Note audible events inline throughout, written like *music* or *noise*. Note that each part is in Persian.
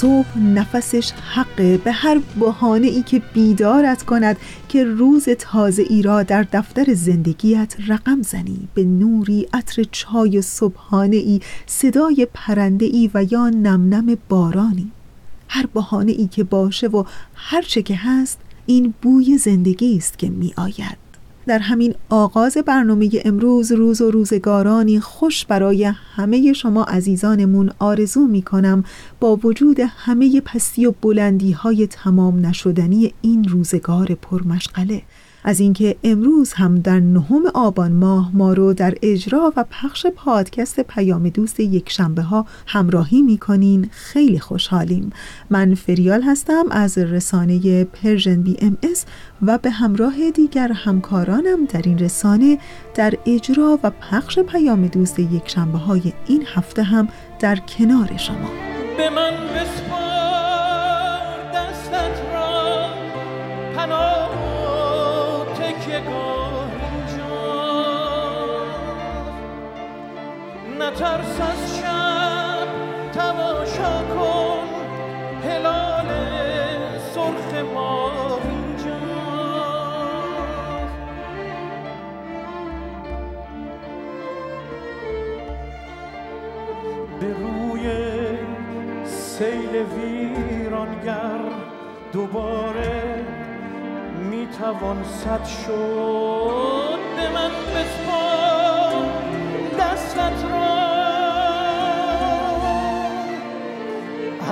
صبح نفسش حقه. به هر بحانه ای که بیدارت کند که روز تازه ای را در دفتر زندگیت رقم زنی. به نوری عطر چای صبحانه ای صدای پرنده ای و یا نمنم بارانی. هر بحانه ای که باشه و هر چه که هست این بوی زندگی است که می آید در همین آغاز برنامه امروز روز و روزگارانی خوش برای همه شما عزیزانمون آرزو می کنم با وجود همه پستی و بلندی های تمام نشدنی این روزگار پرمشغله. از اینکه امروز هم در نهم آبان ماه ما رو در اجرا و پخش پادکست پیام دوست یک شنبه ها همراهی می‌کنین. خیلی خوشحالیم. من فریال هستم از رسانه Persian BMS و به همراه دیگر همکارانم در این رسانه در اجرا و پخش پیام دوست یک شنبه های این هفته هم در کنار شما. به من دستت ویرانگر دوباره می‌توان صد شد به من بسپار دستت را.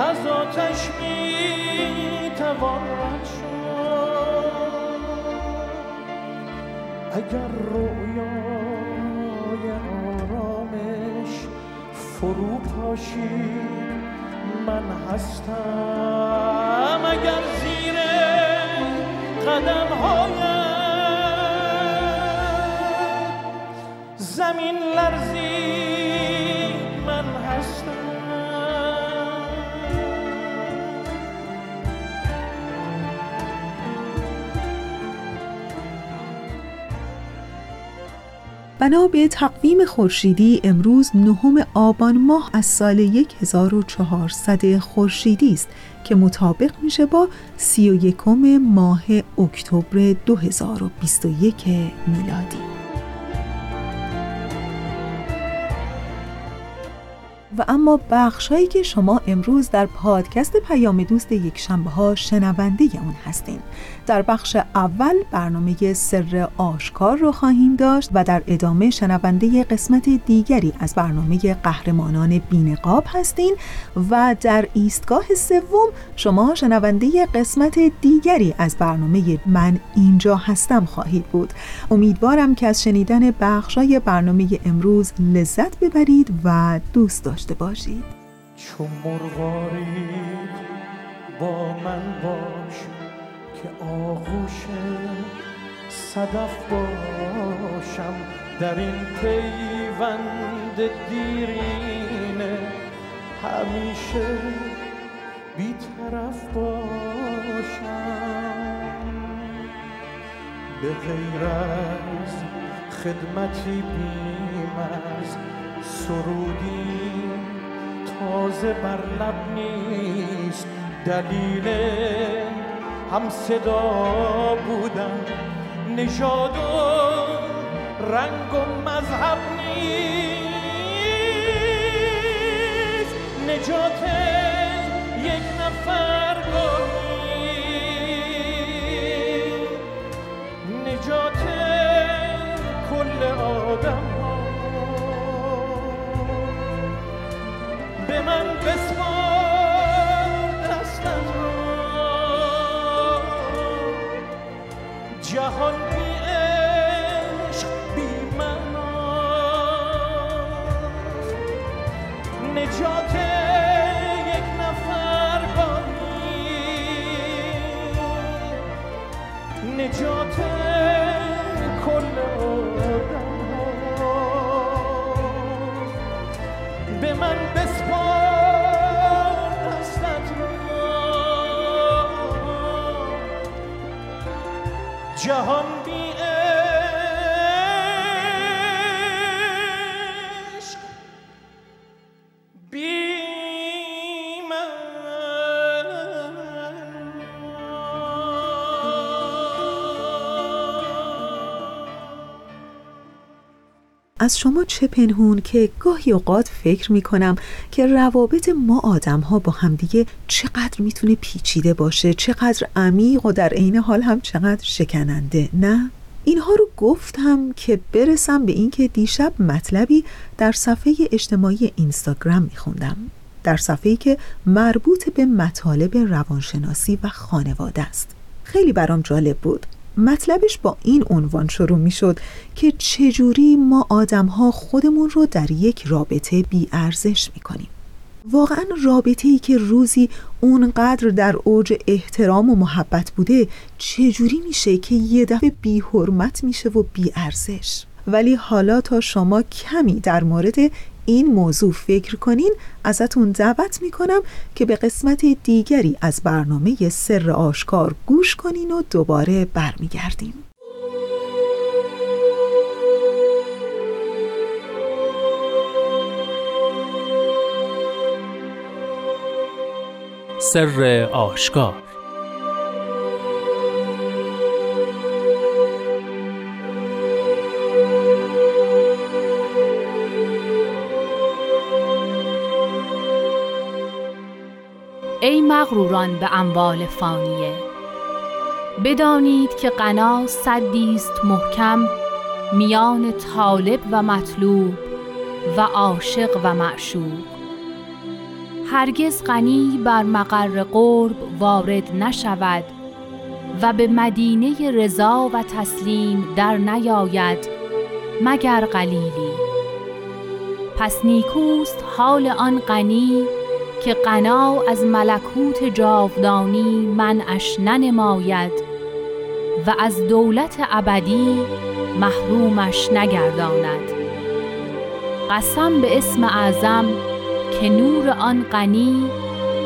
از آتش می توان رد شد. اگر رویای آرامش فرو پاشی من هستم. اگر زیر قدم هایم زمین لرزی بنا به تقویم خورشیدی امروز نهم آبان ماه از سال 1400 خورشیدی است که مطابق میشه با 31 ماه اکتبر 2021 میلادی. و اما بخشهایی که شما امروز در پادکست پیام دوست یک شنبه ها شنونده اون هستین. در بخش اول برنامه سر آشکار رو خواهیم داشت و در ادامه شنونده قسمت دیگری از برنامه قهرمانان بینقاب هستین و در ایستگاه سوم شما شنونده قسمت دیگری از برنامه من اینجا هستم خواهید بود. امیدوارم که از شنیدن بخشای برنامه امروز لذت ببرید و دوست داشته باشید. چون مرواری با من باش که آغوش صدف باشم. در این پیوند دیرینه همیشه بیطرف باشم. به غیر از خدمتی بیم از سرودی تازه بر لب نیست. دلیل هم صدا بودن. نژاد و رنگ و مذهب نیست. نجات Jahumbi از شما چه پنهون که گاهی اوقات فکر می کنم که روابط ما آدم ها با همدیگه چقدر می‌تونه پیچیده باشه چقدر عمیق و در عین حال هم چقدر شکننده نه؟ اینها رو گفتم که برسم به اینکه دیشب مطلبی در صفحه اجتماعی اینستاگرام میخوندم. در صفحه‌ای که مربوط به مطالب روانشناسی و خانواده است. خیلی برام جالب بود. مطلبش با این عنوان شروع می شد که چجوری ما آدم ها خودمون رو در یک رابطه بی ارزش می کنیم واقعا رابطه ای که روزی اونقدر در اوج احترام و محبت بوده چجوری میشه که یه دفعه بی حرمت میشه و بی ارزش ولی حالا تا شما کمی در مورد این موضوع فکر کنین ازتون دعوت می‌کنم که به قسمت دیگری از برنامه سر آشکار گوش کنین و دوباره برمیگردیم. سر آشکار مغروران به اموال فانیه. بدانید که قنا صدی است محکم میان طالب و مطلوب و عاشق و معشوق. هرگز غنی بر مقر قرب وارد نشود و به مدینه رضا و تسلیم در نیاید مگر قلیلی. پس نیکوست حال آن غنی که قنا از ملکوت جاودانی منعش ننماید و از دولت ابدی محرومش نگرداند. قسم به اسم اعظم که نور آن غنی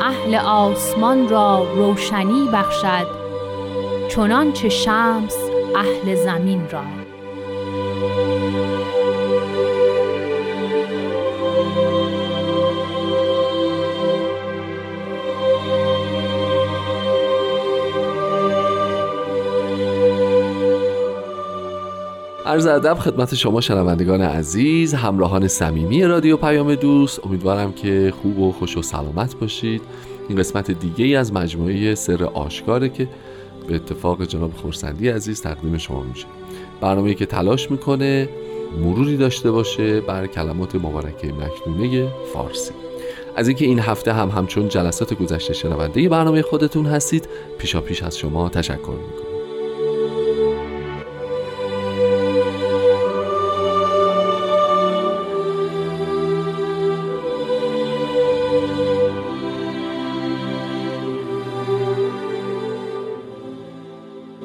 اهل آسمان را روشنی بخشد چنانچه شمس اهل زمین را. عرض ادب خدمت شما شنوندگان عزیز همراهان صمیمی رادیو پیام دوست. امیدوارم که خوب و خوش و سلامت باشید. این قسمت دیگه ای از مجموعه سر آشکاره که به اتفاق جناب خورسندی عزیز تقدیم شما میشه. برنامه که تلاش می‌کنه مروری داشته باشه بر کلمات مبارکه مکنونه فارسی. از اینکه این هفته هم همچون جلسات گذشته شنونده برنامه خودتون هستید پیشا پیش از شما تشکر می‌کنم.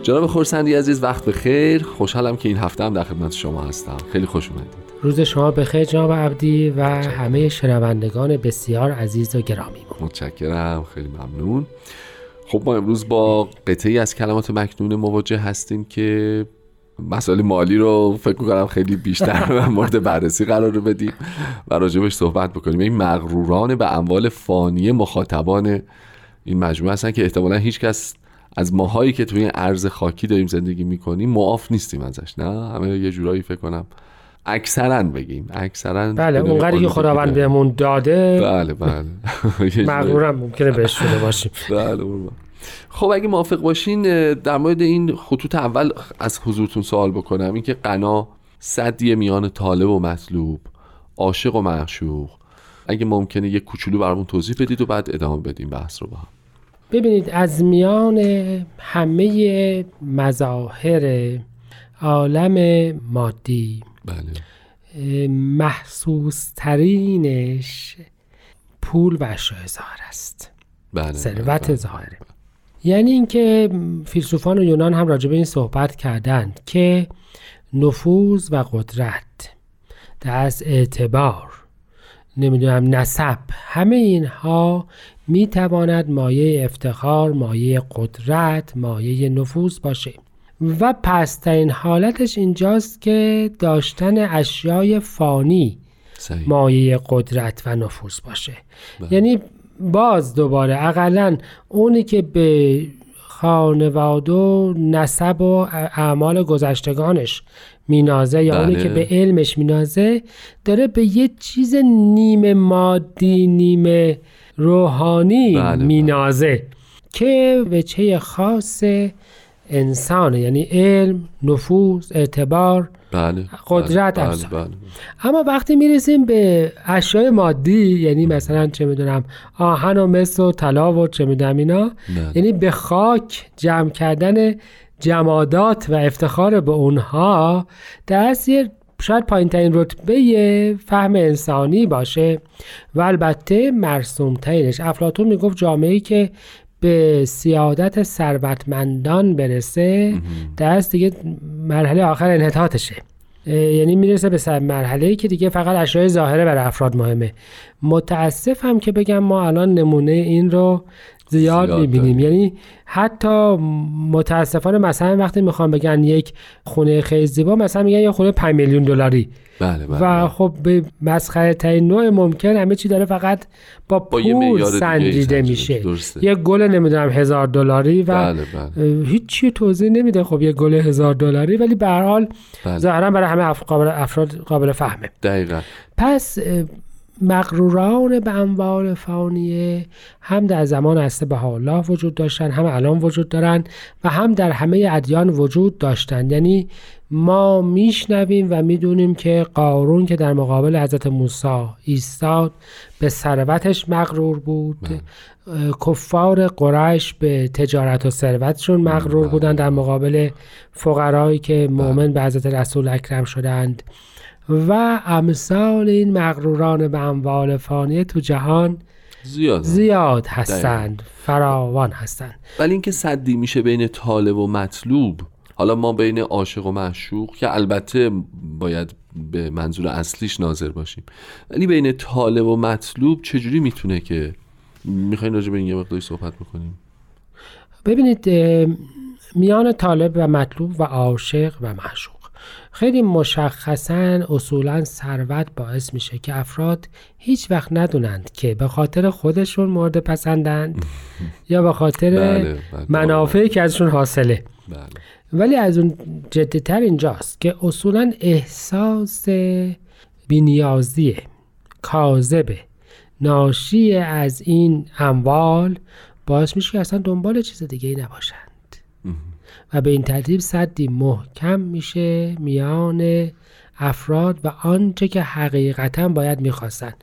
جناب خورسندی عزیز وقت بخیر خوشحالم که این هفته هم در خدمت شما هستم. خیلی خوش اومدید. روز شما بخیر جناب عبدی و همه شنوندگان بسیار عزیز و گرامی متشکرم. خیلی ممنون. خب ما امروز با قطعی از کلمات مکنون مواجه هستیم که مسائل مالی رو فکر کنم خیلی بیشتر *laughs* مورد بررسی قرار رو بدیم و راجبش صحبت بکنیم. این مغروران به اموال فانی مخاطبان این مجموعه هستن که احتمالا هیچ کس از ماهایی که توی این ارز خاکی داریم زندگی می‌کنیم معاف نیستیم ازش نه؟ همه یه جورایی فکر کنم اکثرا بگیم اکثرا بله اونقدری که خداوند بهمون داده بله بله. *laughs* مغرورم ممکنه بهش شده باشیم. *laughs* بله خب اگه موافق باشین در مورد این خطوط اول از حضورتون سوال بکنم. اینکه قنا صدیه میان طالب و مطلوب عاشق و معشوق. اگه ممکنه یه کوچولو برامون توضیح بدید و بعد ادامه بدیم بحث رو با هم. ببینید از میان همه مظاهر عالم مادی بله. محسوس ترینش پول و اشیاء ظاهر است بله ثروت بله. ظاهره یعنی اینکه فیلسوفان یونان هم راجع به این صحبت کردند که نفوذ و قدرت دست اعتبار نمی‌دونم نسب همه اینها می‌تواند مایه افتخار مایه قدرت مایه نفوذ باشه و پسترین حالتش اینجاست که داشتن اشیای فانی صحیح. مایه قدرت و نفوذ باشه بله. یعنی باز دوباره اقلا اونی که به خانواده و نسب و اعمال گذشتگانش مینازه یا اونی بله. که به علمش مینازه داره به یه چیز نیمه مادی نیمه روحانی بله، بله. مینازه که وجهه خاص انسانه یعنی علم نفوذ اعتبار بله قدرت بله افزار. بله, بله. اما وقتی می‌رسیم به اشیاء مادی یعنی مثلا چه می‌دونم آهن و مس و طلا و چه می‌دونم اینا بله. یعنی به خاک جمع کردن جمادات و افتخار به اونها دست یه شاید پایین ترین رتبه فهم انسانی باشه و البته مرسوم ترینش افلاتون می‌گفت جامعه که به سیادت ثروتمندان برسه دست دیگه مرحله آخر انحطاطشه. یعنی می‌رسه به سر مرحله ای که دیگه فقط اشیاء ظاهره برای افراد مهمه. متاسفم که بگم ما الان نمونه این رو زیاد, زیاد می‌بینیم. داریم. یعنی حتی متاسفانه مثلا وقتی می‌خوام بگن یک خونه خیلی زیبا مثلا میگن یه خونه 5 میلیون دلاری. بله بله و خب به مسخره ترین نوع ممکن همه چی داره فقط با با یه پول دیگه سنجیده میشه. یه گل نمی‌دونم هزار دلاری و بله بله. هیچی توضیح نمیده خب یه گل هزار دلاری ولی به هر حال بله. ظاهرا برای همه قابل- افراد قابل فهمه. دقیقا. پس مغروران به اموال فانیه هم در زمان هسته به الله وجود داشتن هم الان وجود دارن و هم در همه ادیان وجود داشتن. یعنی ما میشنویم و می‌دونیم که قارون که در مقابل حضرت موسی ایستاد به ثروتش مغرور بود. اه، کفار قریش به تجارت و ثروتشون مغرور بودن در مقابل فقرایی که مؤمن به حضرت رسول اکرم شدند. و امثال این مغروران به اموال فانیه تو جهان زیاد زیاد هستند فراوان هستند. ولی اینکه صدی میشه بین طالب و مطلوب حالا ما بین عاشق و معشوق که البته باید به منظور اصلیش ناظر باشیم ولی بین طالب و مطلوب چجوری می‌تونه که می‌خواین راجع به این یه مقداری صحبت بکنیم؟ ببینید میان طالب و مطلوب و عاشق و معشوق. خیلی مشخصا اصولا ثروت باعث میشه که افراد هیچ وقت ندونند که به خاطر خودشون مورد پسندند *laughs* یا به خاطر بله، بله. منافعی که ازشون حاصله. بله. ولی از اون جدیتر اینجاست که اصولا احساس بینیازی کاذبه ناشی از این اموال باعث میشه که اصلا دنبال چیز دیگه ای نباشند و به این ترتیب صدی محکم میشه میان افراد و آنچه که حقیقتا باید می‌خواستن.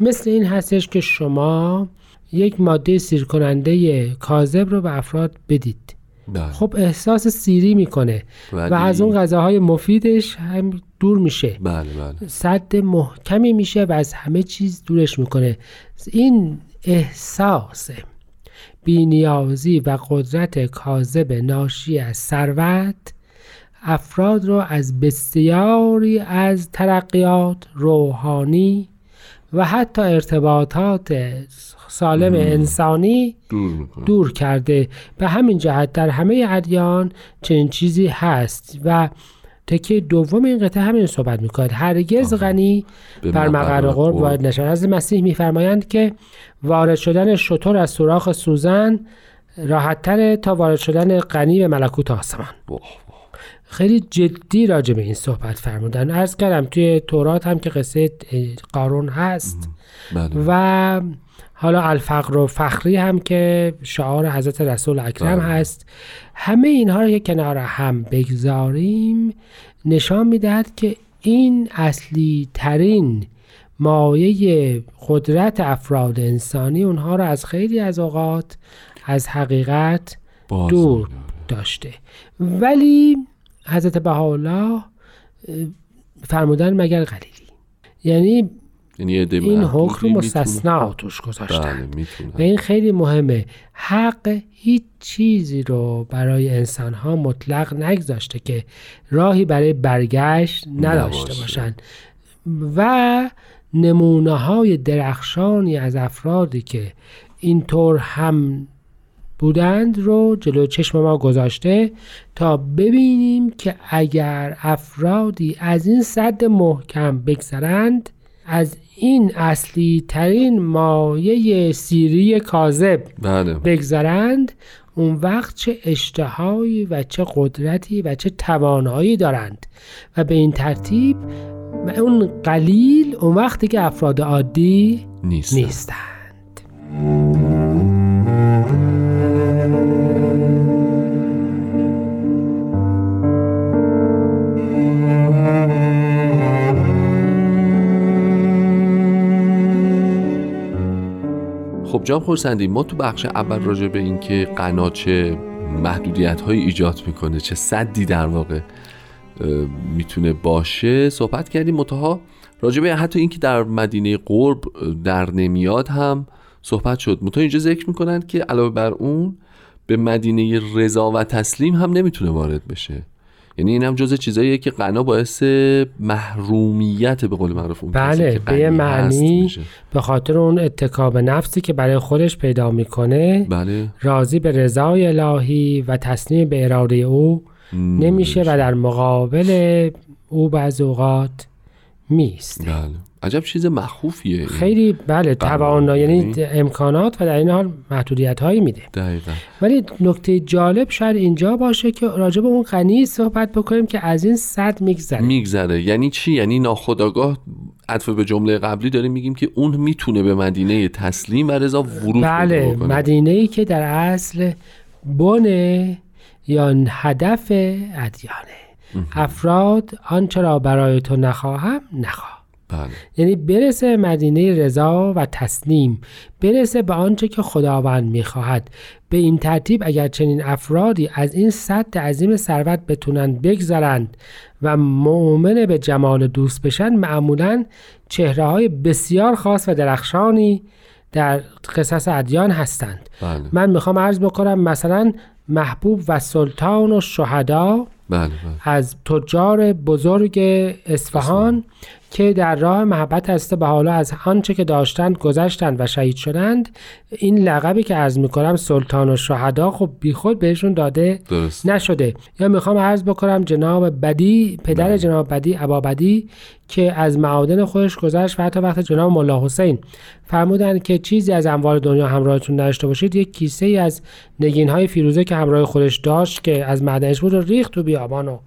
مثل این هستش که شما یک ماده سیر کننده کاذب رو به افراد بدید. بله. خب احساس سیری می‌کنه و از اون غذاهای مفیدش هم دور میشه. بله بله. صد محکمی میشه و از همه چیز دورش می‌کنه. این احساس بینیازی و قدرت کاذب ناشی از ثروت افراد رو از بسیاری از ترقیات روحانی و حتی ارتباطات سالم انسانی دور دور کرده. به همین جهت در همه ادیان چنین چیزی هست و تکه دوم این قطعه همین صحبت می‌کنه هرگز غنی بر مقر قرب. وارد نشد از مسیح میفرمایند که وارد شدن شطور از سوراخ سوزن راحتتره تا وارد شدن غنی به ملکوت آسمان. خیلی جدی راجع به این صحبت فرمودن. عرض کردم توی تورات هم که قصه قارون هست بله. و حالا الفقر و فخری هم که شعار حضرت رسول اکرم. هست همه اینها رو که کنار هم بگذاریم نشان می‌دهد که این اصلی ترین مایه قدرت افراد انسانی اونها رو از خیلی از اوقات از حقیقت دور. داشته ولی حضرت بهاءالله فرمودن مگر قلیلی یعنی یعنی این حکم میتونن- مستثنا توش بله گذاشتن می‌تونن و این خیلی مهمه. حق هیچ چیزی رو برای انسان ها مطلق نگذاشته که راهی برای برگشت نداشته. باشن. و نمونه های درخشانی از افرادی که اینطور هم بودند رو جلو چشم ما گذاشته تا ببینیم که اگر افرادی از این صد محکم بگذرند از این اصلی ترین مایه سیری کاذب. بله. بگذرند اون وقت چه اشتهایی و چه قدرتی و چه توانایی دارند. و به این ترتیب اون قلیل اون وقتی که افراد عادی نیست نیستند. خب جان خورسندی ما تو بخش اول راجع به این که قنا چه محدودیت های ایجاد می‌کنه چه صدی در واقع می‌تونه باشه صحبت کردیم متها راجع به حتی این که در مدینه قرب در نمیاد هم صحبت شد. متها اینجا ذکر می‌کنند که علاوه بر اون به مدینه رضا و تسلیم هم نمی‌تونه وارد بشه. یعنی این هم جز چیزاییه که غنا باعث محرومیت به قول معروف اون بله که به معنی. به خاطر اون اتکاب نفسی که برای خودش پیدا می‌کنه بله راضی به رضای الهی و تسلیم به اراده او نمیشه و در مقابل او بعض اوقات میست بله. عجب چیز مخوفیه. خیلی بله توانایی یعنی امکانات و در این حال محدودیت هایی میده. دقیقا. ولی نکته جالب شاید اینجا باشه که راجع به اون غنی صحبت بکنیم که از این صد میگذره. میگذره. یعنی چی؟ یعنی ناخداگاه عطف به جمله قبلی داریم میگیم که اون می‌تونه به مدینه تسلیم و رضا ورود بله. مدینه ای که در اصل بن یا هدف ادیانه. افراد آنچه را برای تو نخواهم نخواه. بله. یعنی برسه مدینه رضا و تسلیم برسه به آنچه که خداوند می‌خواهد. به این ترتیب اگر چنین افرادی از این سد عظیم ثروت بتونن بگذرند و مؤمن به جمال دوست بشن معمولا چهره های بسیار خاص و درخشانی در قصص ادیان هستند. بله. من می‌خوام عرض بکنم مثلا محبوب و سلطان و شهدا بله, بله. از تجار بزرگ اصفهان که در راه محبت هسته به حالا از آنچه که داشتند گذشتند و شهید شدند این لقبی که عرض می‌کنم سلطان و شهدا خب بیخود بهشون داده درست نشده یا می‌خوام عرض بکنم جناب بدی پدر بله. جناب بدی ابا بدی که از معادن خودش گذشت و حتی وقت جناب ملا حسین فرمودن که چیزی از اموال دنیا همراهتون داشته باشید یک کیسه ای از نگین های فیروزه که همراه خودش داشت که از معدنش بود رو ریخت تو بیابان و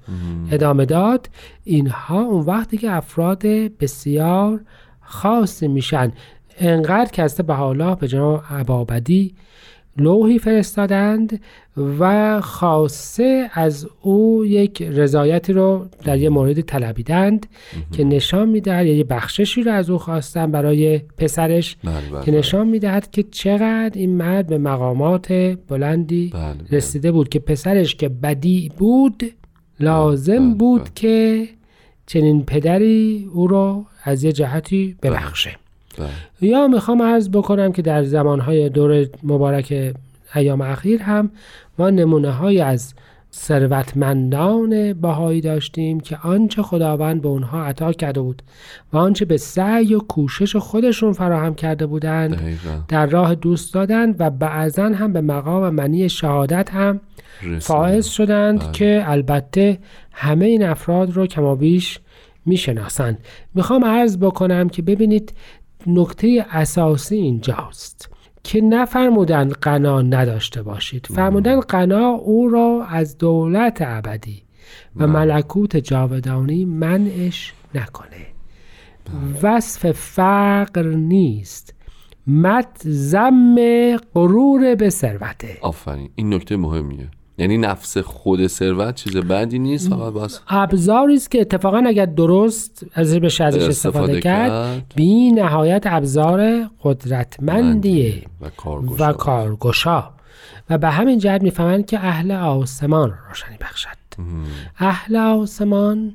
ادامه داد. اینها اون وقتی که افراد بسیار خاصی میشن. انقدر که از بهاءالله به جناب ابابدی لوحی فرستادند و خاصه از او یک رضایتی رو در یه موردی طلبیدند که نشان می‌دهد یه بخششی رو از او خواستن برای پسرش بله بله که نشان می‌دهد که چقدر این مرد به مقامات بلندی بله، بله. رسیده بود که پسرش که بدی بود لازم بله، بود بله. که چنین پدری او را از یه جهتی ببخشه بله. یا می‌خوام عرض بکنم که در زمانهای دور مبارک ایام اخیر هم ما نمونه های از ثروتمندان بهایی داشتیم که آنچه خداوند به اونها عطا کرده بود و آنچه به سعی و کوشش خودشون فراهم کرده بودند دقیقا در راه دوست دادن و بعضا هم به مقام منی شهادت هم. فائز شدند بله. که البته همه این افراد رو کمابیش می‌شناسند می‌خوام عرض بکنم که ببینید نکته اساسی اینجاست که نفرمودن قنا نداشته باشید. فرمودن قنا او را از دولت ابدی و ملکوت جاودانی منعش نکنه. وصف فقر نیست. مت زم غرور به ثروته. آفرین. این نکته مهمیه. یعنی نفس خود ثروت چیز بدی نیست فقط باز ابزاری است که اتفاقا اگر درست ازش بشه ازش استفاده, استفاده کرد کرد. بی نهایت ابزار قدرتمندیه و کارگوشا و کارگشا. و به همین جهت می‌فهمند که اهل آسمان روشنی بخشد. اهل آسمان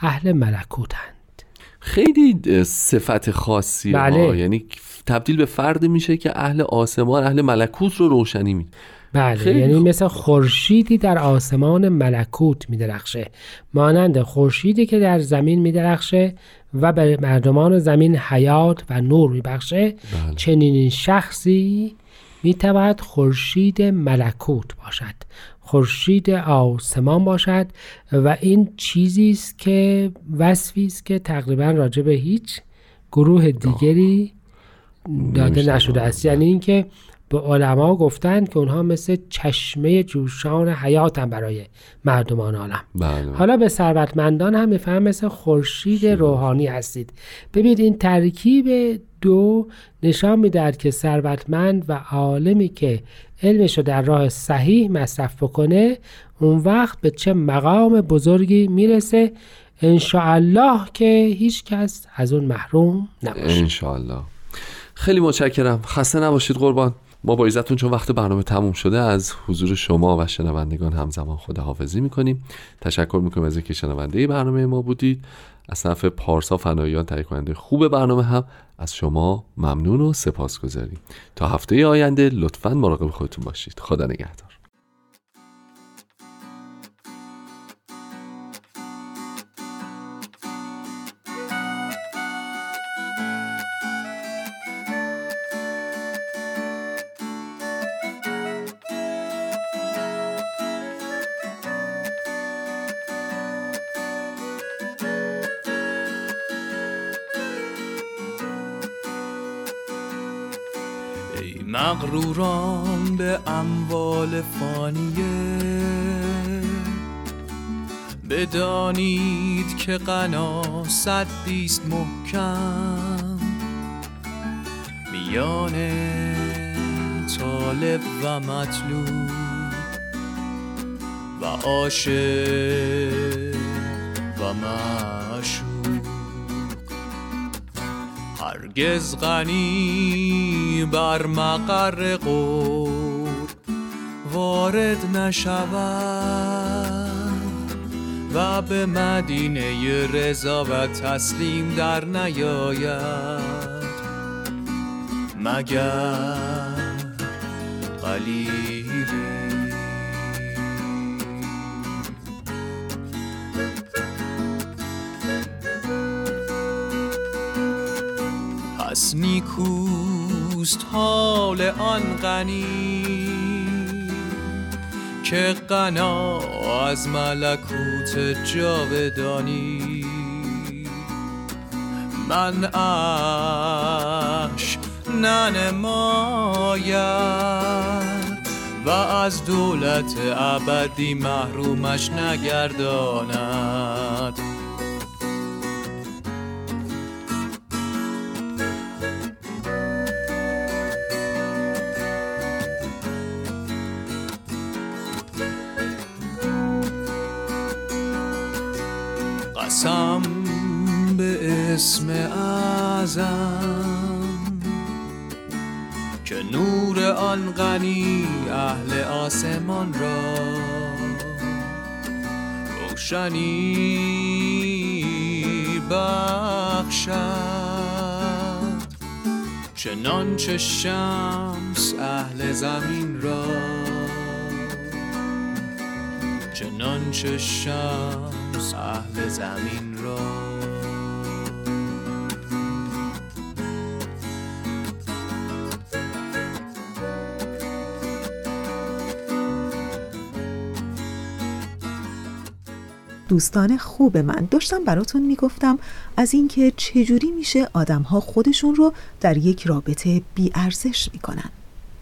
اهل ملکوتند. خیلی صفت خاصی بله. یعنی تبدیل به فرد میشه که اهل آسمان اهل ملکوت رو روشنی میده بله یعنی. مثل خورشیدی در آسمان ملکوت میدرخشه مانند خورشیدی که در زمین میدرخشه و به مردمان زمین حیات و نور میبخشه بله. چنین شخصی می‌تواند خورشید ملکوت باشد خورشید آسمان باشد و این چیزی است که وصفی است که تقریبا راجع به هیچ گروه دیگری داده. نشده است یعنی اینکه به علما گفتن که اونها مثل چشمه جوشان حیاتن برای مردمان عالم. بله. حالا به ثروتمندان هم میفهم مثل خورشید روحانی هستید. ببینید این ترکیب دو نشان می‌دهد که ثروتمند و عالمی که علمش رو در راه صحیح مصرف بکنه اون وقت به چه مقام بزرگی می‌رسه. انشاءالله که هیچ کس از اون محروم نباشه. انشالله خیلی متشکرم. خسته نباشید قربان. ما با عزتون چون وقت برنامه تموم شده از حضور شما و شنوندگان همزمان خداحافظی می‌کنیم. تشکر می‌کنیم از اینکه شنونده برنامه ما بودید. از طرف پارسا فناییان تهیه کننده خوب برنامه هم. از شما ممنون و سپاس گذاریم تا هفته آینده لطفا مراقب خودتون باشید. خدا نگهدار. مغروران به اموال فانیه. بدانید که غنا صدیست محکم. میان طالب و مطلوب و عاشق و معشوق. هرگز غنی بر مقر قرب وارد نشود و به مدینه رضا و تسلیم در نیاید. مگر قلیلی پس نیکوست حال آن غنی که غنا از ملکوت جاودانی. من اش ننماید و از دولت ابدی محرومش نگرداند. اعظم که نور آن غنی اهل آسمان را روشنی بخشد. چنانچه شمس اهل زمین را چنانچه شمس اهل زمین را. دوستان خوب من. داشتم براتون می‌گفتم از اینکه چجوری میشه آدمها خودشون رو در یک رابطه بی ارزش می‌کنن.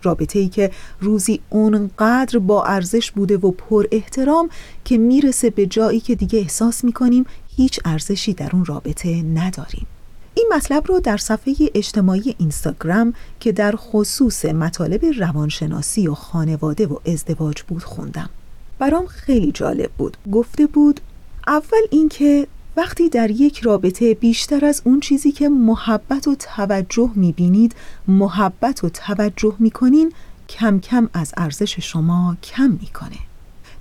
رابطه ای که روزی اونقدر با ارزش بوده و پر احترام که می‌رسه به جایی که دیگه احساس می‌کنیم هیچ ارزشی در اون رابطه نداریم. این مطلب رو در صفحه اجتماعی اینستاگرام که در خصوص مطالب روانشناسی و خانواده و ازدواج بود خوندم. برام خیلی جالب بود. گفته بود اول اینکه وقتی در یک رابطه بیشتر از اون چیزی که محبت و توجه می‌بینید محبت و توجه می‌کنین کم کم از ارزش شما کم می‌کنه.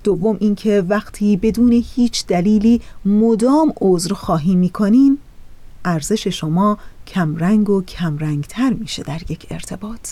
دوم اینکه وقتی بدون هیچ دلیلی مدام عذر خواهی می‌کنین ارزش شما کمرنگ و کمرنگتر میشه در یک ارتباط.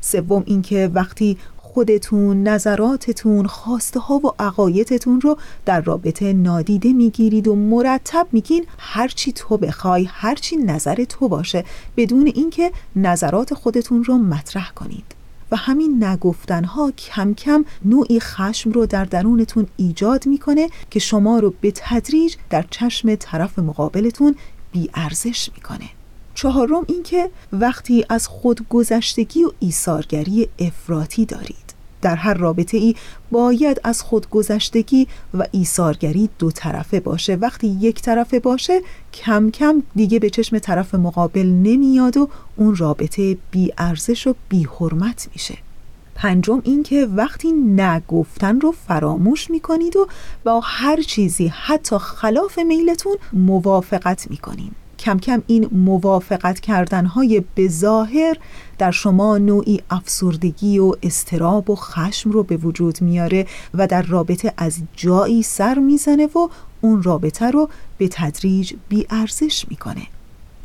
سوم اینکه وقتی خودتون، نظراتتون، خواسته ها و عقایدتون رو در رابطه نادیده می‌گیرید و مرتب میگین هرچی تو بخوای هرچی نظر تو باشه بدون اینکه نظرات خودتون رو مطرح کنید. و همین نگفتن ها کم کم نوعی خشم رو در درونتون ایجاد می‌کنه که شما رو به تدریج در چشم طرف مقابلتون بیارزش می‌کنه. چهارم اینکه وقتی از خودگذشتگی و ایثارگری افراطی دارید. در هر رابطه ای باید از خودگذشتگی و ایثارگری دو طرفه باشه. وقتی یک طرفه باشه کم کم دیگه به چشم طرف مقابل نمیاد و اون رابطه بی ارزش و بی حرمت میشه. پنجم اینکه وقتی نگفتن رو فراموش می‌کنید و با هر چیزی حتی خلاف میلتون موافقت می‌کنید کم کم این موافقت کردنهای به ظاهر در شما نوعی افسردگی و استراب و خشم رو به وجود میاره و در رابطه از جایی سر می‌زنه و اون رابطه رو به تدریج بیارزش می‌کنه.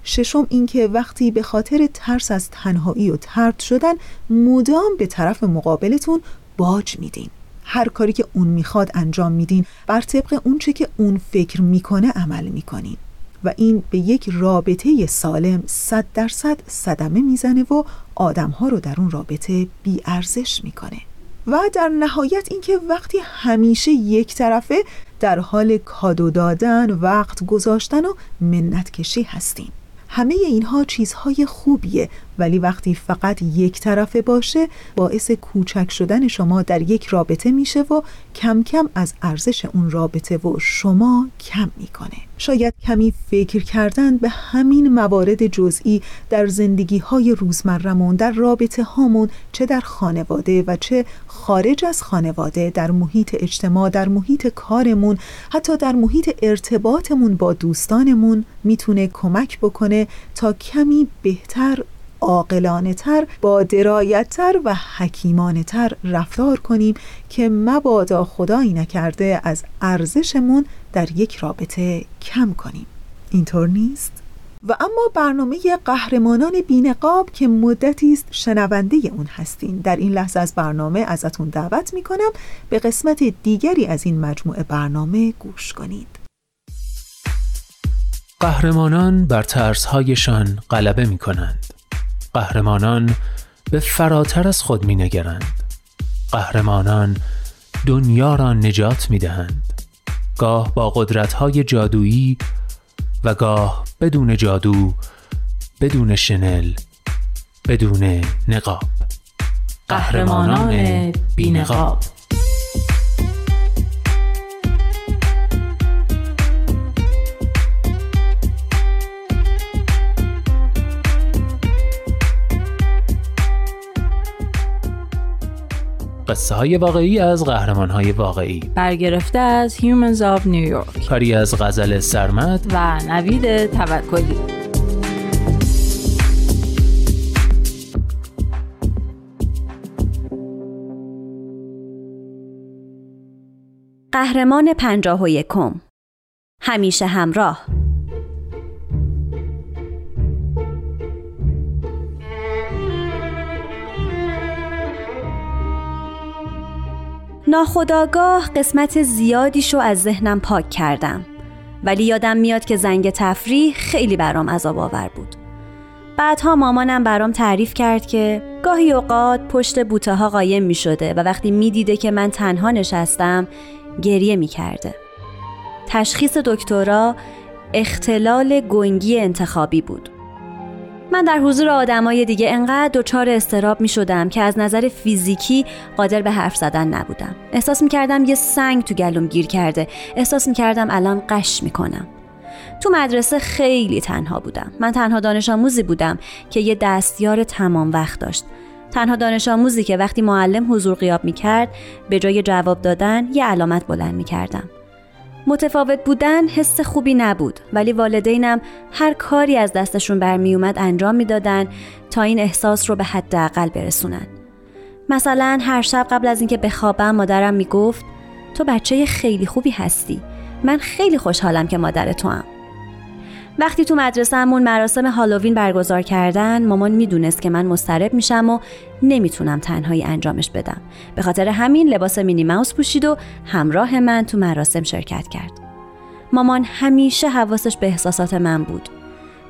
ششم اینکه وقتی به خاطر ترس از تنهایی و ترد شدن مدام به طرف مقابلتون باج میدین. هر کاری که اون می‌خواد انجام میدین. بر طبق اونچه که اون فکر می‌کنه عمل می‌کنین. و این به یک رابطه سالم صد درصد صدمه می‌زنه و آدمها رو در اون رابطه بیارزش می‌کنه. و در نهایت اینکه وقتی همیشه یک طرفه در حال کادو دادن وقت گذاشتن و منت کشی هستیم. همه اینها چیزهای خوبیه ولی وقتی فقط یک طرفه باشه باعث کوچک شدن شما در یک رابطه میشه و کم کم از ارزش اون رابطه و شما کم می‌کنه. شاید کمی فکر کردن به همین موارد جزئی در زندگی های روزمرمون در رابطه هامون چه در خانواده و چه خارج از خانواده در محیط اجتماع در محیط کارمون حتی در محیط ارتباطمون با دوستانمون می‌تونه کمک بکنه تا کمی بهتر عاقلانه تر با درایت تر و حکیمانه تر رفتار کنیم که مبادا خدایی نکرده از ارزشمون در یک رابطه کم کنیم اینطور نیست؟ و اما برنامه قهرمانان بینقاب که مدتی است شنونده اون هستین در این لحظه از برنامه ازتون دعوت می‌کنم به قسمت دیگری از این مجموعه برنامه گوش کنید قهرمانان بر ترسهایشان غلبه می کنند. قهرمانان به فراتر از خود می نگرند. قهرمانان دنیا را نجات می دهند. گاه با قدرت‌های جادویی و گاه بدون جادو بدون شنل بدون نقاب قهرمانان بینقاب قصه های واقعی از قهرمان های واقعی. برگرفته از Humans of New York. کاری از غزل سرمد. و نوید توکلی. قهرمان پنجاه و یکم همیشه همراه. ناخداگاه قسمت زیادیشو از ذهنم پاک کردم ولی یادم میاد که زنگ تفریح خیلی برام عذاب آور بود بعدها مامانم برام تعریف کرد که گاهی اوقات پشت بوته ها قایم می شده و وقتی می دیده که من تنها نشستم گریه می کرده. تشخیص دکترا اختلال گنگی انتخابی بود. من در حضور آدمای دیگه انقدر دچار استراب می شدم که از نظر فیزیکی قادر به حرف زدن نبودم. احساس می کردم یه سنگ تو گلوم گیر کرده. احساس می کردم الان قش می کنم. تو مدرسه خیلی تنها بودم. من تنها دانش آموزی بودم که یه دستیار تمام وقت داشت. تنها دانش آموزی که وقتی معلم حضور غیاب می کرد به جای جواب دادن یه علامت بلند می کردم. متفاوت بودن حس خوبی نبود ولی والدینم هر کاری از دستشون برمی اومد انجام می‌دادن تا این احساس رو به حداقل برسونن. مثلا هر شب قبل از اینکه بخوابم مادرم می‌گفت تو بچه خیلی خوبی هستی. من خیلی خوشحالم که مادر تو هم. وقتی تو مدرسهمون مراسم هالووین برگزار کردن مامان می‌دونست که من مضطرب میشم و نمی‌تونم تنهایی انجامش بدم. به خاطر همین لباس مینی ماوس پوشید و همراه من تو مراسم شرکت کرد. مامان همیشه حواسش به احساسات من بود.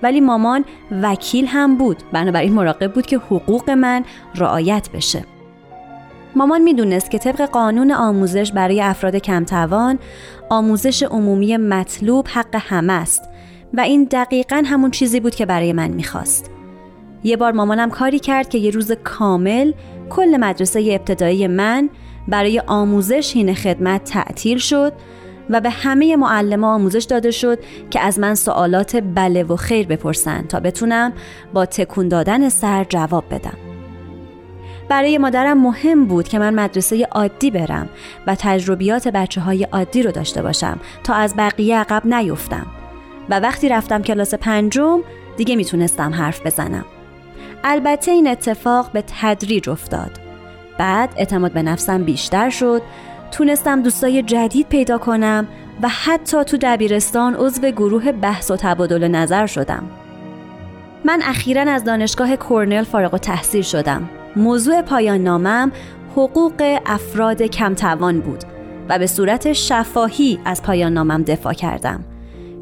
ولی مامان وکیل هم بود. بنابراین مراقب بود که حقوق من رعایت بشه. مامان می‌دونست که طبق قانون آموزش برای افراد کمتوان آموزش عمومی مطلوب حق همه است. و این دقیقا همون چیزی بود که برای من می‌خواست. یه بار مامانم کاری کرد که یه روز کامل کل مدرسه ابتدایی من برای آموزش هین خدمت تعطیل شد و به همه معلم آموزش داده شد که از من سوالات بله و خیر بپرسن تا بتونم با تکون دادن سر جواب بدم. برای مادرم مهم بود که من مدرسه عادی برم و تجربیات بچه های عادی رو داشته باشم تا از بقیه عقب نیفتم و وقتی رفتم کلاس پنجم دیگه می‌تونستم حرف بزنم. البته این اتفاق به تدریج افتاد. بعد اعتماد به نفسم بیشتر شد تونستم دوستای جدید پیدا کنم و حتی تو دبیرستان عضو گروه بحث و تبادل نظر شدم. من اخیرا از دانشگاه کرنل فارغ و تحصیل شدم. موضوع پایان نامم حقوق افراد کمتوان بود و به صورت شفاهی از پایان نامم دفاع کردم.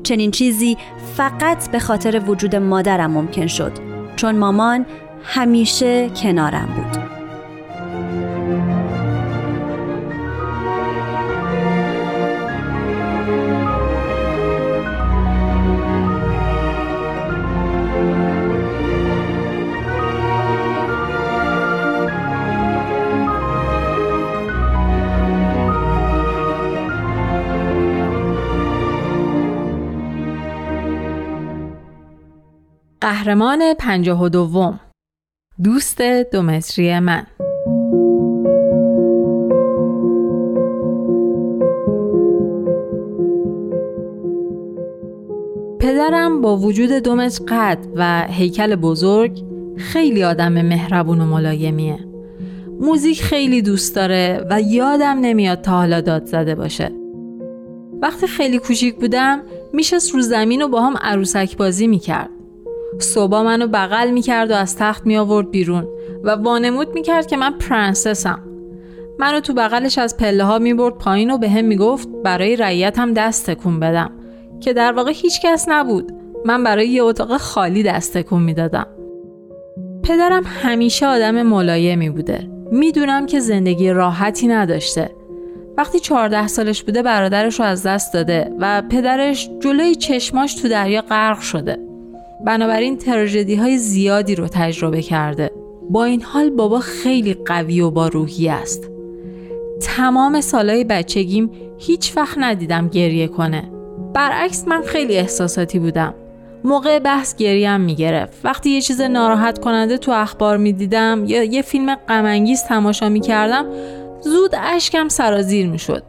چنین چیزی فقط به خاطر وجود مادرم ممکن شد چون مامان همیشه کنارم بود. قهرمان پنجاه و دوم. دوست دومتری من. پدرم با وجود دومتر قد و هیکل بزرگ خیلی آدم مهربون و ملایمیه. موزیک خیلی دوست داره و یادم نمیاد تا حالا داد زده باشه. وقتی خیلی کوچیک بودم میشست رو زمین و با هم عروسک بازی می‌کرد. صبح منو بغل می‌کرد و از تخت می آورد بیرون و وانمود می‌کرد که من پرنسسم. منو تو بغلش از پله ها می برد پایین و به هم می‌گفت برای رعیتم دست تکون بدم که در واقع هیچ کس نبود. من برای یه اتاق خالی دست تکون می‌دادم. پدرم همیشه آدم ملایمی بوده. می‌دونم که زندگی راحتی نداشته. وقتی چهارده سالش بوده برادرش رو از دست داده و پدرش جلوی چشماش تو دریا غرق شده. بنابراین تراژدی های زیادی رو تجربه کرده. با این حال بابا خیلی قوی و با روحی است. تمام سالهای بچگیم هیچ وقت ندیدم گریه کنه. برعکس من خیلی احساساتی بودم. موقع بحث گریم می‌گرفت. وقتی یه چیز ناراحت کننده تو اخبار می‌دیدم یا یه فیلم غمانگیز تماشا می‌کردم زود اشکم سرازیر می‌شد.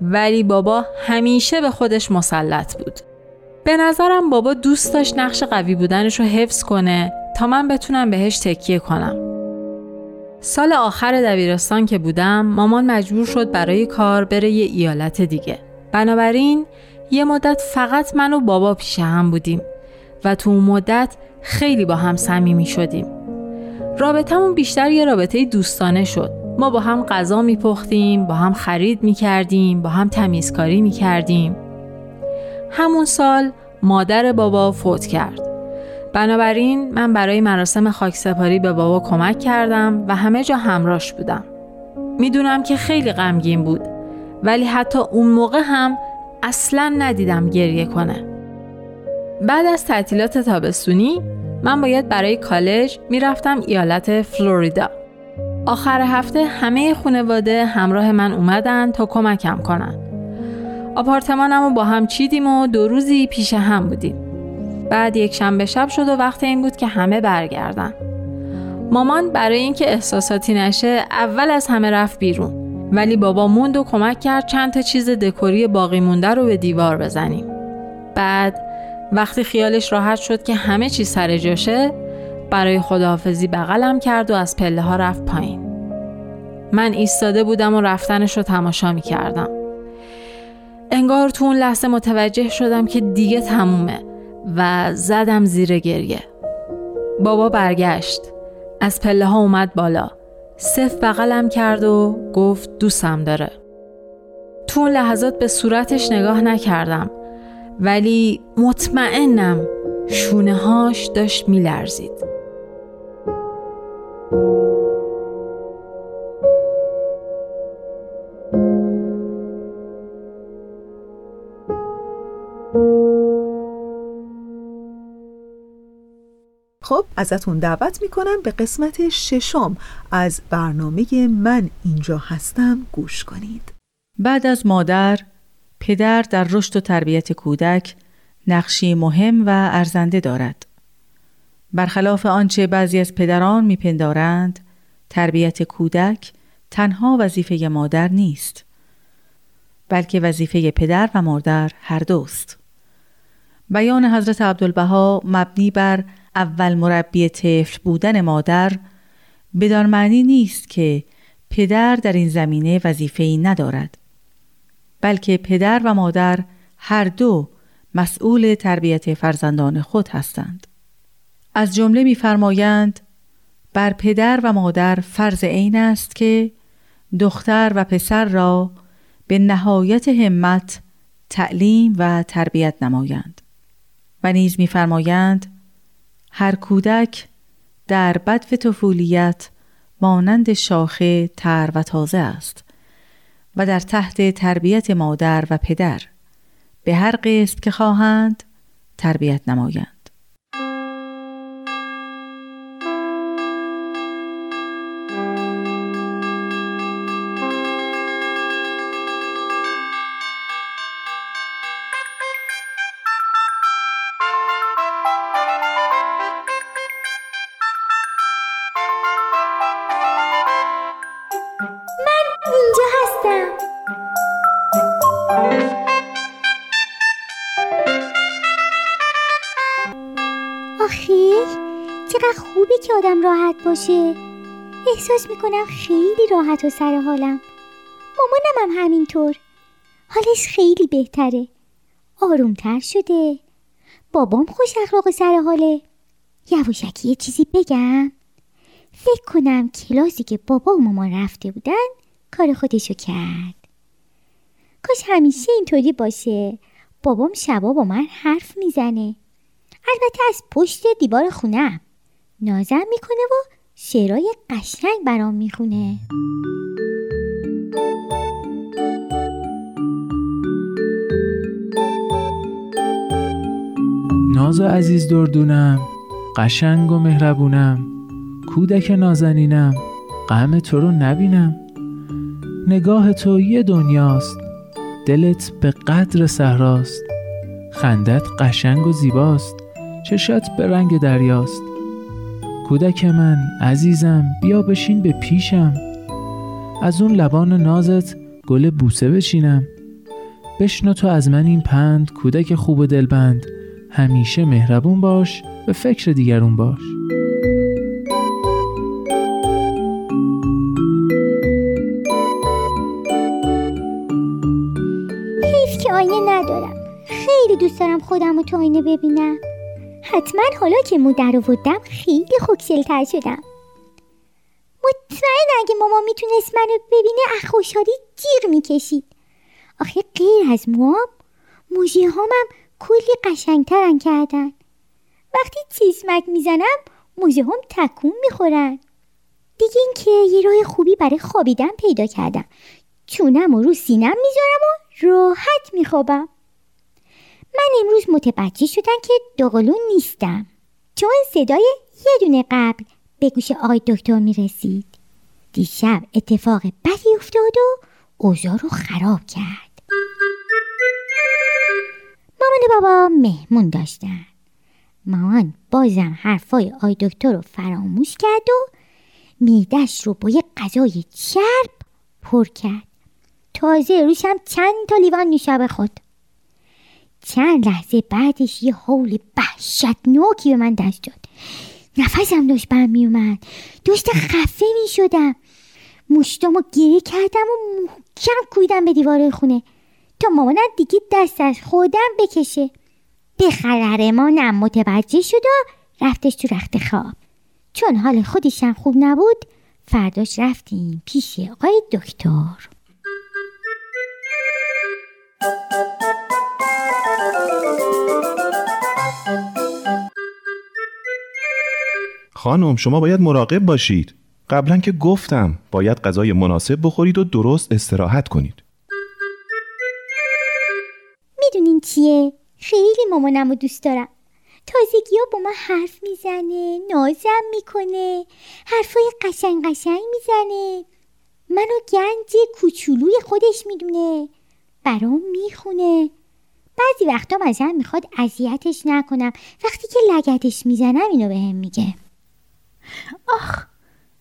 ولی بابا همیشه به خودش مسلط بود. به نظرم بابا دوست داشت نقش قوی بودنش رو حفظ کنه تا من بتونم بهش تکیه کنم. سال آخر دبیرستان که بودم مامان مجبور شد برای کار بره یه ایالت دیگه. بنابراین یه مدت فقط من و بابا پیش هم بودیم و تو اون مدت خیلی با هم صمیمی شدیم. رابطمون بیشتر یه رابطه دوستانه شد. ما با هم غذا میپختیم، با هم خرید می‌کردیم، با هم تمیزکاری می‌کردیم. همون سال مادر بابا فوت کرد. بنابراین من برای مراسم خاکسپاری به بابا کمک کردم و همه جا همراش بودم. می‌دونم که خیلی غمگین بود ولی حتی اون موقع هم اصلا ندیدم گریه کنه. بعد از تعطیلات تابستونی من باید برای کالج می‌رفتم ایالت فلوریدا. آخر هفته همه خانواده همراه من اومدن تا کمکم کنن. آپارتمانمو با هم چیدیم و دو روزی پیش هم بودیم. بعد یک شنبه شب شد و وقت این بود که همه برگردن. مامان برای اینکه احساساتی نشه اول از همه رفت بیرون. ولی بابا موند و کمک کرد چند تا چیز دکوری باقی مونده رو به دیوار بزنیم. بعد وقتی خیالش راحت شد که همه چیز سر جاشه برای خداحافظی بغلم کرد و از پله ها رفت پایین. من ایستاده بودم و رفتنش رو تماشا می کردم. انگار تو اون لحظه متوجه شدم که دیگه تمومه و زدم زیر گریه. بابا برگشت. از پله ها اومد بالا. صف بغلم کرد و گفت دوستم داره. تو اون لحظات به صورتش نگاه نکردم. ولی مطمئنم شونه هاش داشت میلرزید. خب ازتون دعوت می‌کنم به قسمت ششم از برنامه من اینجا هستم. گوش کنید. بعد از مادر پدر در رشد و تربیت کودک نقشی مهم و ارزنده دارد. برخلاف آنچه بعضی از پدران میپندارند تربیت کودک تنها وظیفه مادر نیست بلکه وظیفه پدر و مادر هر دوست. بیان حضرت عبدالبها مبنی بر اول مربی طفل بودن مادر بدان معنی نیست که پدر در این زمینه وظیفه‌ای ندارد بلکه پدر و مادر هر دو مسئول تربیت فرزندان خود هستند. از جمله می‌فرمایند بر پدر و مادر فرض عین است که دختر و پسر را به نهایت همت تعلیم و تربیت نمایند. و نیز می‌فرمایند هر کودک در بدو طفولیت مانند شاخه تر و تازه است و در تحت تربیت مادر و پدر به هر قسط که خواهند تربیت نمایند. آدم راحت باشه. احساس می‌کنم خیلی راحت و سر حالم. مامانم هم همینطور. حالش خیلی بهتره. آرومتر شده. بابام خوش اخلاق سر حاله. یواشکی یه چیزی بگم. فکر کنم کلاسی که بابا و مامان رفته بودن کار خودشو کرد. کاش همیشه اینطوری باشه. بابام شبا با من حرف می‌زنه. البته از پشت دیوار خونم نازم می‌کنه و شعرهای قشنگ برام می‌خونه. ناز عزیز دردونم قشنگ و مهربونم کودک نازنینم غم تو رو نبینم. نگاه تو یه دنیاست دلت به قدر صحراست. خندت قشنگ و زیباست چشات به رنگ دریاست. کودک من عزیزم بیا بشین به پیشم. از اون لبان نازت گل بوسه بچینم. بشنو تو از من این پند کودک خوب و دلبند. همیشه مهربون باش به فکر دیگرون باش. حیف که آینه ندارم. خیلی دوست دارم خودم رو تو آینه ببینم. حتما حالا که مو در آوردم خیلی خوکسلتر شدم. مطمئن اگه ماما می‌تونست منو ببینه از خوشحالی جیغ می‌کشید. آخه غیر از موام موژه هامم کلی قشنگترن کردن. وقتی چشمک می‌زنم موژه هم تکون می‌خورن. دیگه اینکه یه راه خوبی برای خوابیدن پیدا کردم. چونم و رو سینم می‌ذارم و راحت میخوابم. من امروز متوجه شدم که دوقلون نیستم. چون صدای یه دونه قبل به گوش آقای دکتر می رسید دیشب اتفاق بدی افتاد و اوضاع رو خراب کرد. مامان بابا مهمون داشتن. مامان بازم حرفای آی دکتر رو فراموش کرد و میدش رو با یه غذای چرب پر کرد. تازه روشم چند تا لیوان نوشابه خود چند لحظه بعدش یه حول وحشتناکی به من دست داد. نفسم داشت برم میومد. داشت خفه می شدم مشتامو گیره کردم و محکم کویدم به دیوار خونه. تا مامانم دیگه دست از خودم بکشه. به قهرمانم متوجه شد و رفتش تو رخت خواب. چون حال خودش هم خوب نبود فرداش رفتیم پیش آقای دکتر. خانم شما باید مراقب باشید. قبلا که گفتم باید غذای مناسب بخورید و درست استراحت کنید. می‌دونین چیه؟ خیلی مامانم رو دوست دارم. تازگی ها با ما حرف می‌زنه نازم می‌کنه حرفای قشنگ قشنگ می‌زنه. منو گنج کوچولوی خودش می‌دونه. برام می‌خونه. بعضی وقتا مثلا می‌خواد اذیتش نکنم. وقتی که لگتش می‌زنم اینو بهم میگه. آخ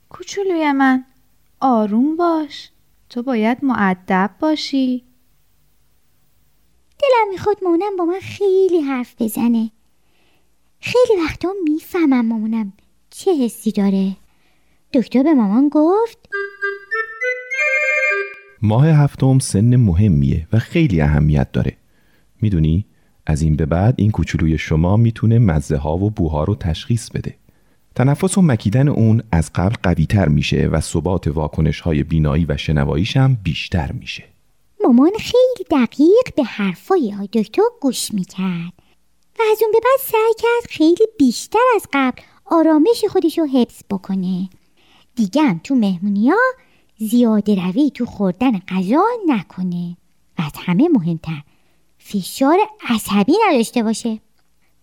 کوچولوی من آروم باش. تو باید معدب باشی. دلم می‌خواد مامانم با من خیلی حرف بزنه. خیلی وقتا می‌فهمم مامانم چه حسی داره. دکتر به مامان گفت ماه هفتم سن مهمیه و خیلی اهمیت داره. می‌دونی؟ از این به بعد این کوچولوی شما می‌تونه مزه ها و بوها رو تشخیص بده. تنفس و مکیدن اون از قبل قوی تر میشه و ثبات واکنش های بینایی و شنواییش هم بیشتر میشه. مامان خیلی دقیق به حرفای آی دکتر گوش می‌کرد و از اون به بعد سعی کرد خیلی بیشتر از قبل آرامش خودش رو حفظ بکنه. دیگه هم تو مهمونی ها زیاده روی تو خوردن غذا نکنه. و از همه مهمتر فشار عصبی نداشته باشه.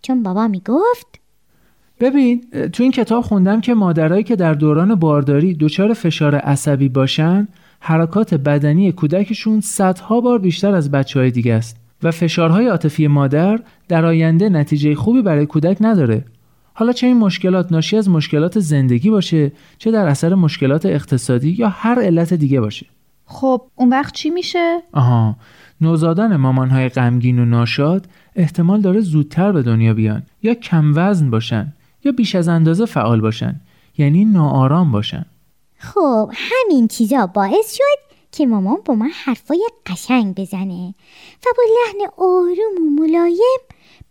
چون بابا می‌گفت ببین تو این کتاب خوندم که مادرایی که در دوران بارداری دچار فشار عصبی باشن حرکات بدنی کودکشون صدها بار بیشتر از بچه های دیگه است و فشارهای عاطفی مادر در آینده نتیجه خوبی برای کودک نداره. حالا چه این مشکلات ناشی از مشکلات زندگی باشه چه در اثر مشکلات اقتصادی یا هر علت دیگه باشه. خب اون وقت چی میشه؟ آها. نوزادان مامانهای غمگین و ناشاد احتمال داره زودتر به دنیا بیان. یا کم وزن باشن یا بیش از اندازه فعال باشن. یعنی ناآرام باشن. خب همین چیزا باعث شد که مامان با من حرفای قشنگ بزنه و با لحن آروم و ملایم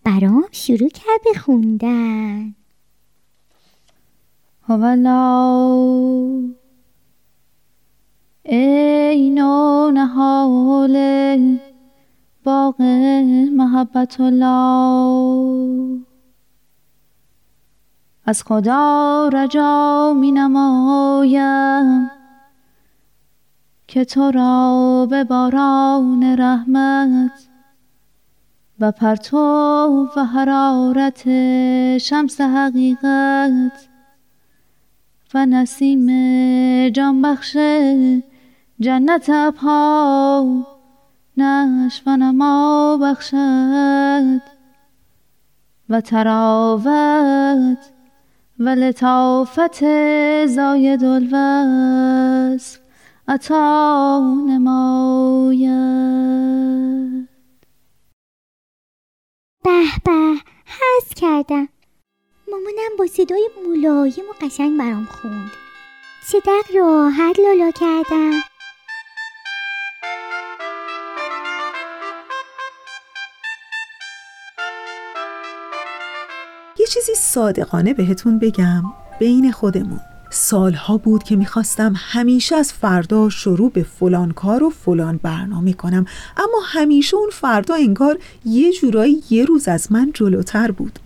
برام شروع کرد به خوندن. هولا ای نحال باغ محبت الله. از خدا رجا می نمایم که تو را به باران رحمت و پرتو و حرارت شمس حقیقت و نسیم جانبخش جنت ابها نش و نما بخشد و تراوت و لطافت زاید الوصف عطا نماید. به به حس کردم. مامانم با صدای ملایم و قشنگ برام خوند. صدق راحت لالا کردم. چیزی صادقانه بهتون بگم. بین خودمون. سالها بود که می‌خواستم همیشه از فردا شروع به فلان کار و فلان برنامه کنم اما همیشه اون فردا انگار یه جورایی یه روز از من جلوتر بود.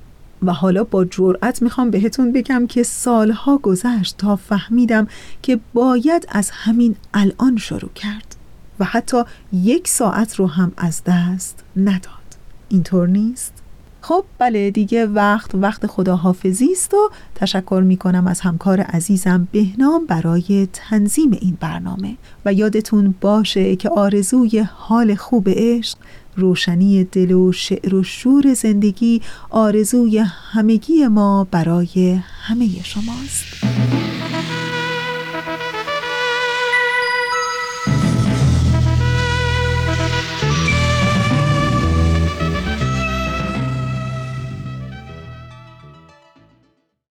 و حالا با جرأت می‌خوام بهتون بگم که سالها گذشت تا فهمیدم که باید از همین الان شروع کرد. و حتی یک ساعت رو هم از دست نداد. اینطور نیست؟ خب بله دیگه وقت وقت خداحافظی است و تشکر می کنم از همکار عزیزم بهنام برای تنظیم این برنامه. و یادتون باشه که آرزوی حال خوب عشق روشنی دل و شعر و شور زندگی آرزوی همگی ما برای همه شماست.